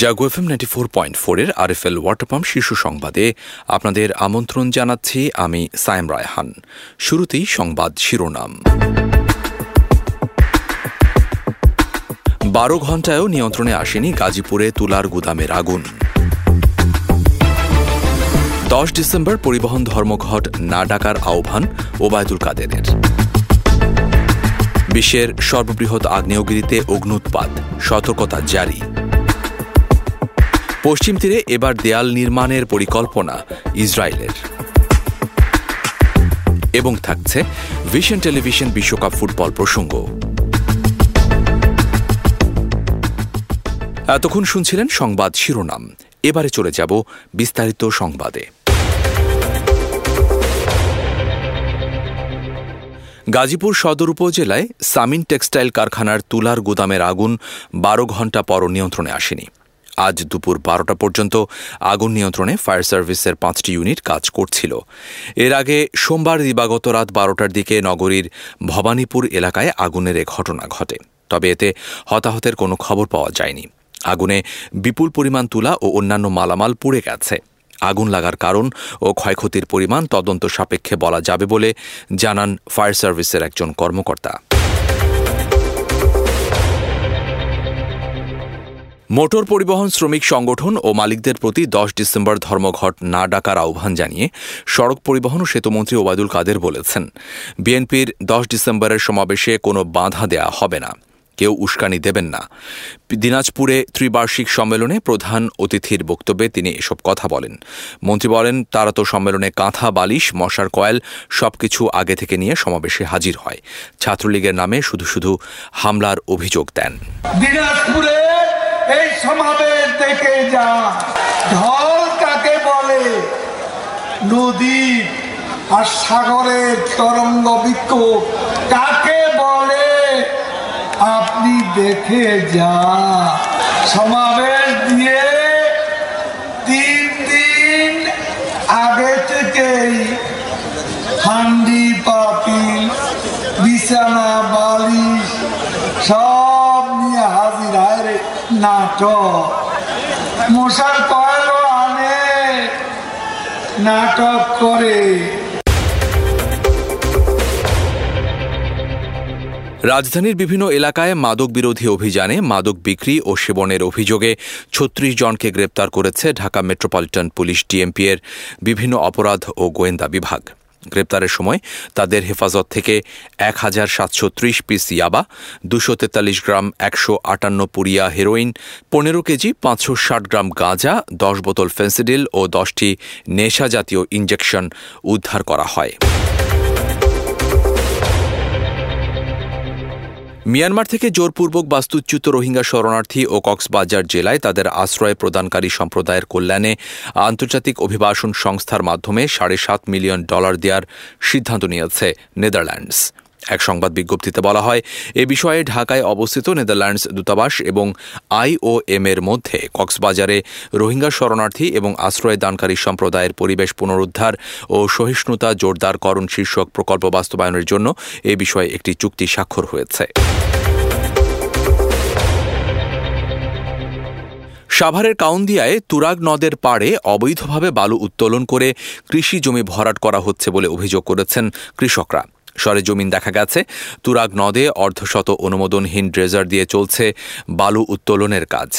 Jago F M ninety four point ফোরের R F L water pump শীর্ষ সংবাদে আপনাদের আমন্ত্রণ জানাচ্ছি আমি সায়েম রায়হান। শুরুতেই সংবাদ শিরোনাম। বারো ঘণ্টায়ও নিয়ন্ত্রণে আসেনি গাজীপুরে তুলার গুদামের আগুন। দশ ডিসেম্বর পরিবহন ধর্মঘট না ডাকার আহ্বান ওবায়দুল কাদেরের। বিশ্বের সর্ববৃহৎ আগ্নেয়গিরিতে অগ্নুৎপাত, সতর্কতা জারি। পশ্চিম তীরে এবার দেয়াল নির্মাণের পরিকল্পনা ইসরায়েলের। এবং থাকছে ভিশন টেলিভিশন বিশ্বকাপ ফুটবল প্রসঙ্গ। এতক্ষণ শুনছিলেন সংবাদ শিরোনাম। এবারে চলে যাব বিস্তারিত সংবাদে। গাজীপুর সদর উপজেলায় সামিন টেক্সটাইল কারখানার তুলার গুদামের আগুন বারো ঘণ্টা পর নিয়ন্ত্রণে আসেনি। আজ দুপুর বারোটা পর্যন্ত আগুন নিয়ন্ত্রণে ফায়ার সার্ভিসের পাঁচটি ইউনিট কাজ করছিল। এর আগে সোমবার দিবাগত রাত বারোটার দিকে নগরীর ভবানীপুর এলাকায় আগুনের এ ঘটনা ঘটে, তবে এতে হতাহতের কোনো খবর পাওয়া যায়নি। আগুনে বিপুল পরিমাণ তুলা ও অন্যান্য মালামাল পুড়ে গেছে। আগুন লাগার কারণ ও ক্ষয়ক্ষতির পরিমাণ তদন্ত সাপেক্ষে বলা যাবে বলে জানান ফায়ার সার্ভিসের একজন কর্মকর্তা। মোটর পরিবহন শ্রমিক সংগঠন ও মালিকদের প্রতি দশ ডিসেম্বর ধর্মঘট না ডাকার আহ্বান জানিয়ে সড়ক পরিবহন ও সেতুমন্ত্রী ওবায়দুল কাদের বলেছেন, বিএনপির দশ ডিসেম্বরের সমাবেশে কোনো বাধা দেয়া হবে না, কেউ উস্কানি দেবেন না। দিনাজপুরে ত্রিবার্ষিক সম্মেলনে প্রধান অতিথির বক্তব্যে তিনি এসব কথা বলেন। মন্ত্রী বলেন, তারা তো সম্মেলনে কাঁথা, বালিশ, মশার কয়েল সবকিছু আগে থেকে নিয়ে সমাবেশে হাজির হয়। ছাত্রলীগের নামে শুধু শুধু হামলার অভিযোগ দেন। দিনাজপুরে এই সমাবেশ দেখে যা ঢল কাকে বলে? নদী আর সাগরের তরঙ্গ বিক্ষোভ কাকে বলে? আপনি দেখে যা। সমাবেশ দিয়ে তিন দিন আগে থেকেই হান্ডি, পাতিল, বিছানা বালিশ সব নিয়ে হাজির হয় রে নাটক মশার কয়েলও আনে? নাটক করে। রাজধানীর বিভিন্ন এলাকায় মাদক বিরোধী অভিযানে মাদক বিক্রি ও সেবনের অভিযোগে ছত্রিশ জনকে গ্রেপ্তার করেছে ঢাকা মেট্রোপলিটন পুলিশ ডিএমপি এর বিভিন্ন অপরাধ ও গোয়েন্দা বিভাগ। গ্রেপ্তারের সময় তাদের হেফাজত থেকে এক হাজার সাতশো ত্রিশ পিস ইয়াবা, দুশো তেতাল্লিশ গ্রাম একশো আটান্ন পুরিয়া হেরোইন, পনেরো কেজি পাঁচশো ষাট গ্রাম গাঁজা, দশ বোতল ফেন্সিডিল ও দশটি নেশা জাতীয় ইঞ্জেকশন উদ্ধার করা হয়। মিয়ানমার থেকে জোরপূর্বক বাস্তুচ্যুত রোহিঙ্গা শরণার্থী ও কক্সবাজার জেলায় তাদের আশ্রয় প্রদানকারী সম্প্রদায়ের কল্যাণে আন্তর্জাতিক অভিবাসন সংস্থার মাধ্যমে সাড়ে সাত মিলিয়ন ডলার দেওয়ার সিদ্ধান্ত নিয়েছে নেদারল্যান্ডস। এক সংবাদ বিজ্ঞপ্তিতে বলা হয়, এ বিষয়ে ঢাকায় অবস্থিত নেদারল্যান্ডস দূতাবাস এবং আইওএম এর মধ্যে কক্সবাজারে রোহিঙ্গা শরণার্থী এবং আশ্রয় দানকারী সম্প্রদায়ের পরিবেশ পুনরুদ্ধার ও সহিষ্ণুতা জোরদারকরণ শীর্ষক প্রকল্প বাস্তবায়নের জন্য এ বিষয়ে একটি চুক্তি স্বাক্ষর হয়েছে। সাভারের কাউন্দিয়ায় তুরাগ নদের পাড়ে অবৈধভাবে বালু উত্তোলন করে কৃষি জমি ভরাট করা হচ্ছে বলে অভিযোগ করেছেন কৃষকরা। সরেজমিন দেখা গেছে। তুরাগ নদে অর্ধশত অনুমোদনহীন ড্রেজার দিয়ে চলছে বালু উত্তোলনের কাজ।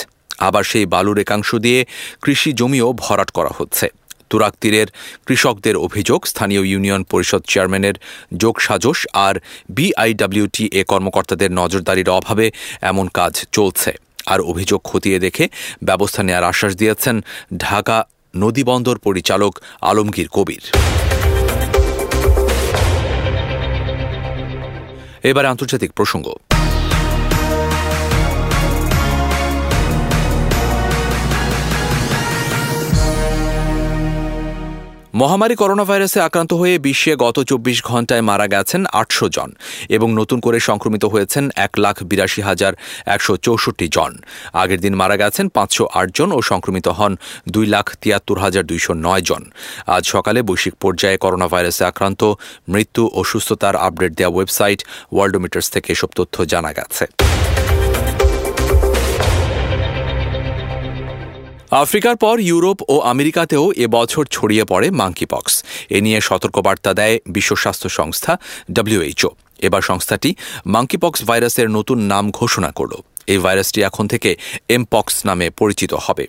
আবার সেই বালুর একাংশ দিয়ে কৃষি জমিও ভরাট করা হচ্ছে। তুরাগ তীরের কৃষকদের অভিযোগ, স্থানীয় ইউনিয়ন পরিষদ চেয়ারম্যানের যোগসাজশ আর বিআইডব্লিউটি এ কর্মকর্তাদের নজরদারির অভাবে এমন কাজ চলছে। আর অভিযোগ খতিয়ে দেখে ব্যবস্থা নেওয়ার আশ্বাস দিয়েছেন ঢাকা নদীবন্দর পরিচালক আলমগীর কবির। এবার আন্তর্জাতিক প্রসঙ্গ। মহামারী করোনা ভাইরাসে আক্রান্ত হয়ে বিশ্বে গত চব্বিশ ঘন্টায় মারা গেছেন আটশো জন এবং নতুন করে সংক্রমিত হয়েছেন এক লাখ বিরাশি হাজার একশো চৌষট্টি জন। আগের দিন মারা গেছেন পাঁচশো আট জন ও সংক্রমিত হন দুই লাখ তিয়াত্তর হাজার দুইশো নয় জন। আজ সকালে বৈশ্বিক পর্যায়ে করোনা ভাইরাসে আক্রান্ত, মৃত্যু ও সুস্থতার আপডেট দেওয়া ওয়েবসাইট ওয়ার্ল্ডোমিটার্স থেকে এসব তথ্য জানা গেছে। আফ্রিকার পর ইউরোপ ও আমেরিকাতেও এবছর ছড়িয়ে পড়ে মাঙ্কিপক্স এ নিয়ে সতর্কবার্তা দেয় বিশ্ব স্বাস্থ্য সংস্থা ডব্লিউএইচও এবার সংস্থাটি মাঙ্কিপক্স ভাইরাসের নতুন নাম ঘোষণা করল। এই ভাইরাসটি এখন থেকে এমপক্স নামে পরিচিত হবে।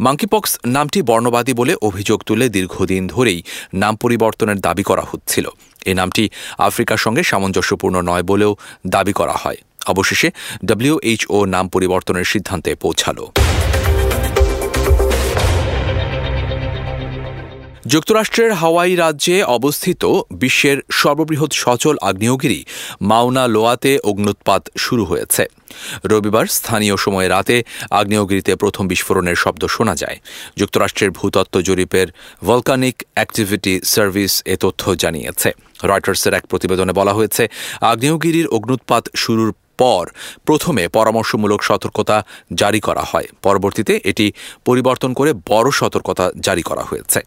মাঙ্কিপক্স নামটি বর্ণবাদী বলে অভিযোগ তুলে দীর্ঘদিন ধরেই নাম পরিবর্তনের দাবি করা হচ্ছিল। এই নামটি আফ্রিকার সঙ্গে সামঞ্জস্যপূর্ণ নয় বলেও দাবি করা হয়। অবশেষে ডব্লিউএইচও নাম পরিবর্তনের সিদ্ধান্তে পৌঁছালো। যুক্তরাষ্ট্রের হাওয়াই রাজ্যে অবস্থিত বিশ্বের সর্ববৃহৎ সচল আগ্নেয়গিরি মাউনা লোয়াতে অগ্নুৎপাত শুরু হয়েছে। রবিবার স্থানীয় সময় রাতে আগ্নেয়গিরিতে প্রথম বিস্ফোরণের শব্দ শোনা যায়। যুক্তরাষ্ট্রের ভূতত্ত্ব জরিপের ভলকানিক অ্যাক্টিভিটি সার্ভিস এ তথ্য জানিয়েছে। রয়টার্সের এক প্রতিবেদনে বলা হয়েছে, আগ্নেয়গিরির অগ্নুৎপাত শুরুর পর প্রথমে পরামর্শমূলক সতর্কতা জারি করা হয়। পরবর্তীতে এটি পরিবর্তন করে বড় সতর্কতা জারি করা হয়েছে।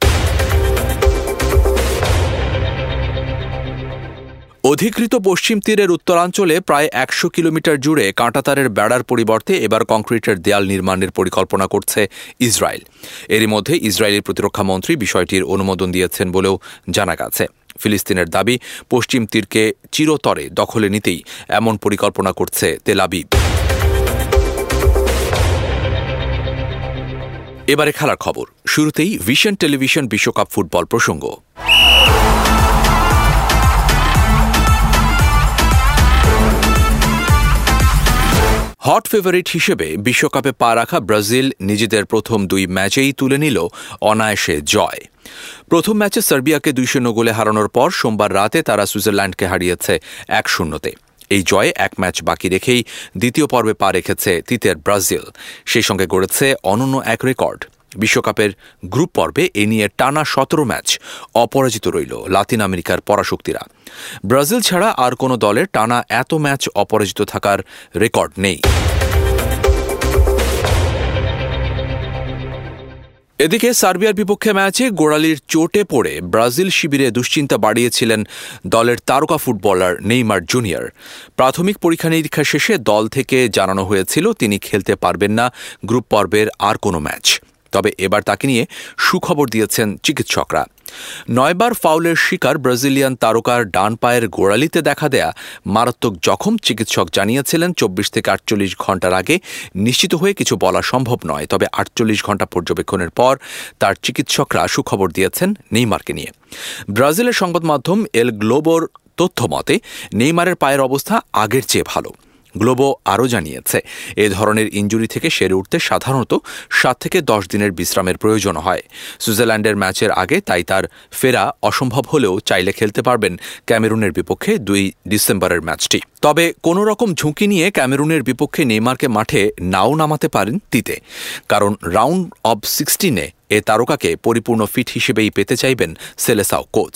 অধিকৃত পশ্চিম তীরের উত্তরাঞ্চলে প্রায় একশো কিলোমিটার জুড়ে কাঁটাতারের বেড়ার পরিবর্তে এবার কংক্রিটের দেয়াল নির্মাণের পরিকল্পনা করছে ইসরায়েল। এরই মধ্যে ইসরায়েলের প্রতিরক্ষা মন্ত্রী বিষয়টির অনুমোদন দিয়েছেন বলেও জানা গেছে। ফিলিস্তিনের দাবি পশ্চিম তীরকে চিরতরে দখলে নিতেই এমন পরিকল্পনা করছে তেলাবিব এবারে খেলার খবর। শুরুতেই ভিশন টেলিভিশন বিশ্বকাপ ফুটবল প্রসঙ্গ। হট ফেভারিট হিসেবে বিশ্বকাপে পা রাখা ব্রাজিল নিজেদের প্রথম দুই ম্যাচেই তুলে নিল অনায়াসে জয়। প্রথম ম্যাচে সার্বিয়াকে দুই শূন্য গোলে হারানোর পর সোমবার রাতে তারা সুইজারল্যান্ডকে হারিয়েছে এক শূন্যতে। এই জয়ে এক ম্যাচ বাকি রেখেই দ্বিতীয় পর্বে পা রেখেছে তিতের, ব্রাজিল। সেই সঙ্গে গড়েছে অনন্য এক রেকর্ড। বিশ্বকাপের গ্রুপ পর্বে এ নিয়ে টানা সতেরো ম্যাচ অপরাজিত রইল লাতিন আমেরিকার পরাশক্তিরা। ব্রাজিল ছাড়া আর কোনো দলের টানা এত ম্যাচ অপরাজিত থাকার রেকর্ড নেই। এদিকে সার্বিয়ার বিপক্ষে ম্যাচে গোড়ালির চোটে পড়ে ব্রাজিল শিবিরে দুশ্চিন্তা বাড়িয়েছিলেন দলের তারকা ফুটবলার নেইমার জুনিয়র। প্রাথমিক পরীক্ষা নিরীক্ষা শেষে দল থেকে জানানো হয়েছিল, তিনি খেলতে পারবেন না, গ্রুপ পর্বের আর কোনো ম্যাচ। তবে এবার তাকে নিয়ে সুখবর দিয়েছেন চিকিৎসকরা। নয়বার ফাউলের শিকার ব্রাজিলিয়ান তারকার ডান পায়ের গোড়ালিতে দেখা দেয়া মারাত্মক জখম চিকিৎসক জানিয়েছিলেন, চব্বিশ থেকে আটচল্লিশ ঘণ্টার আগে নিশ্চিত হয়ে কিছু বলা সম্ভব নয়। তবে আটচল্লিশ ঘণ্টা পর্যবেক্ষণের পর তার চিকিৎসকরা সুখবর দিয়েছেন নেইমারকে নিয়ে। ব্রাজিলের সংবাদ মাধ্যম এল গ্লোবোর তথ্য মতে, নেইমারের পায়ের অবস্থা আগের চেয়ে ভালো। গ্লোবো আরও জানিয়েছে, এ ধরনের ইঞ্জুরি থেকে সেরে উঠতে সাধারণত সাত থেকে দশ দিনের বিশ্রামের প্রয়োজন হয়। সুইজারল্যান্ডের ম্যাচের আগে তাই তার ফেরা অসম্ভব হলেও চাইলে খেলতে পারবেন ক্যামেরুনের বিপক্ষে দুই ডিসেম্বরের ম্যাচটি। তবে কোনো রকম ঝুঁকি নিয়ে ক্যামেরুনের বিপক্ষে নেইমারকে মাঠে নাও নামাতে পারেন তিতে, কারণ রাউন্ড অব সিক্সটিনে এ তারকাকে পরিপূর্ণ ফিট হিসেবেই পেতে চাইবেন সেলেসাও কোচ।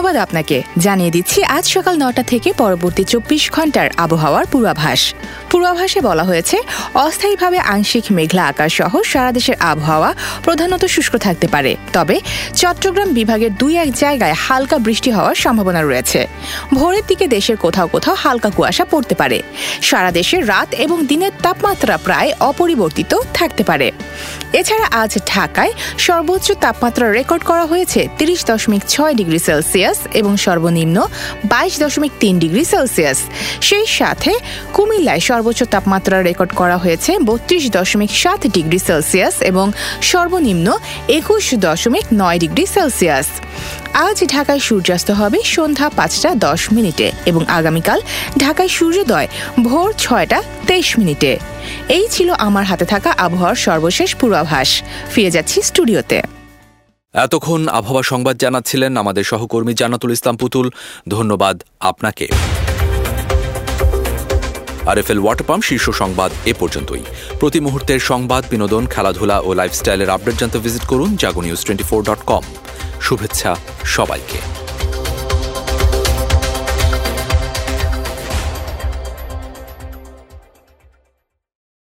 ধন্যবাদ আপনাকে। জানিয়ে দিচ্ছি, আজ সকাল নটা থেকে পরবর্তী চব্বিশ ঘণ্টার আবহাওয়ার পূর্বাভাস। পূর্বাভাসে বলা হয়েছে, অস্থায়ীভাবে আংশিক মেঘলা আকাশ সহ সারা দেশের আবহাওয়া প্রধানত শুষ্ক থাকতে পারে। তবে চট্টগ্রাম বিভাগের দুই এক জায়গায় হালকা বৃষ্টি হওয়ার সম্ভাবনা রয়েছে। ভোরের দিকে দেশের কোথাও কোথাও হালকা কুয়াশা পড়তে পারে। সারা দেশে রাত এবং দিনের তাপমাত্রা প্রায় অপরিবর্তিত থাকতে পারে। এছাড়া আজ ঢাকায় সর্বোচ্চ তাপমাত্রা রেকর্ড করা হয়েছে, তিরিশ দশমিক ছয় ডিগ্রি সেলসিয়াস। এবং সর্বনিম্ন বাইশ দশমিক তিন ডিগ্রি সেলসিয়াস সেই সাথে কুমিল্লায় সর্বোচ্চ তাপমাত্রা রেকর্ড করা হয়েছে বত্রিশ দশমিক সাত ডিগ্রি সেলসিয়াস এবং সর্বনিম্ন একুশ দশমিক নয় ডিগ্রি সেলসিয়াস আজ ঢাকায় সূর্যাস্ত হবে সন্ধ্যা পাঁচটা দশ মিনিটে এবং আগামীকাল ঢাকায় সূর্যোদয় ভোর ছয়টা তেইশ মিনিটে। এই ছিল আমার হাতে থাকা আবহাওয়ার সর্বশেষ পূর্বাভাস। ফিরে যাচ্ছি স্টুডিওতে। এতক্ষণ আবহাওয়া সংবাদ জানাচ্ছিলেন আমাদের সহকর্মী জানাতুল ইসলাম পুতুল। ধন্যবাদ আপনাকে। আরএফএল ওয়াটার পাম্প শীর্ষ সংবাদ এ পর্যন্তই। প্রতি মুহূর্তের সংবাদ, বিনোদন, খেলাধুলা ও লাইফস্টাইলের আপডেট জানতে ভিজিট করুন Jago News twenty four dot com শুভেচ্ছা সবাইকে।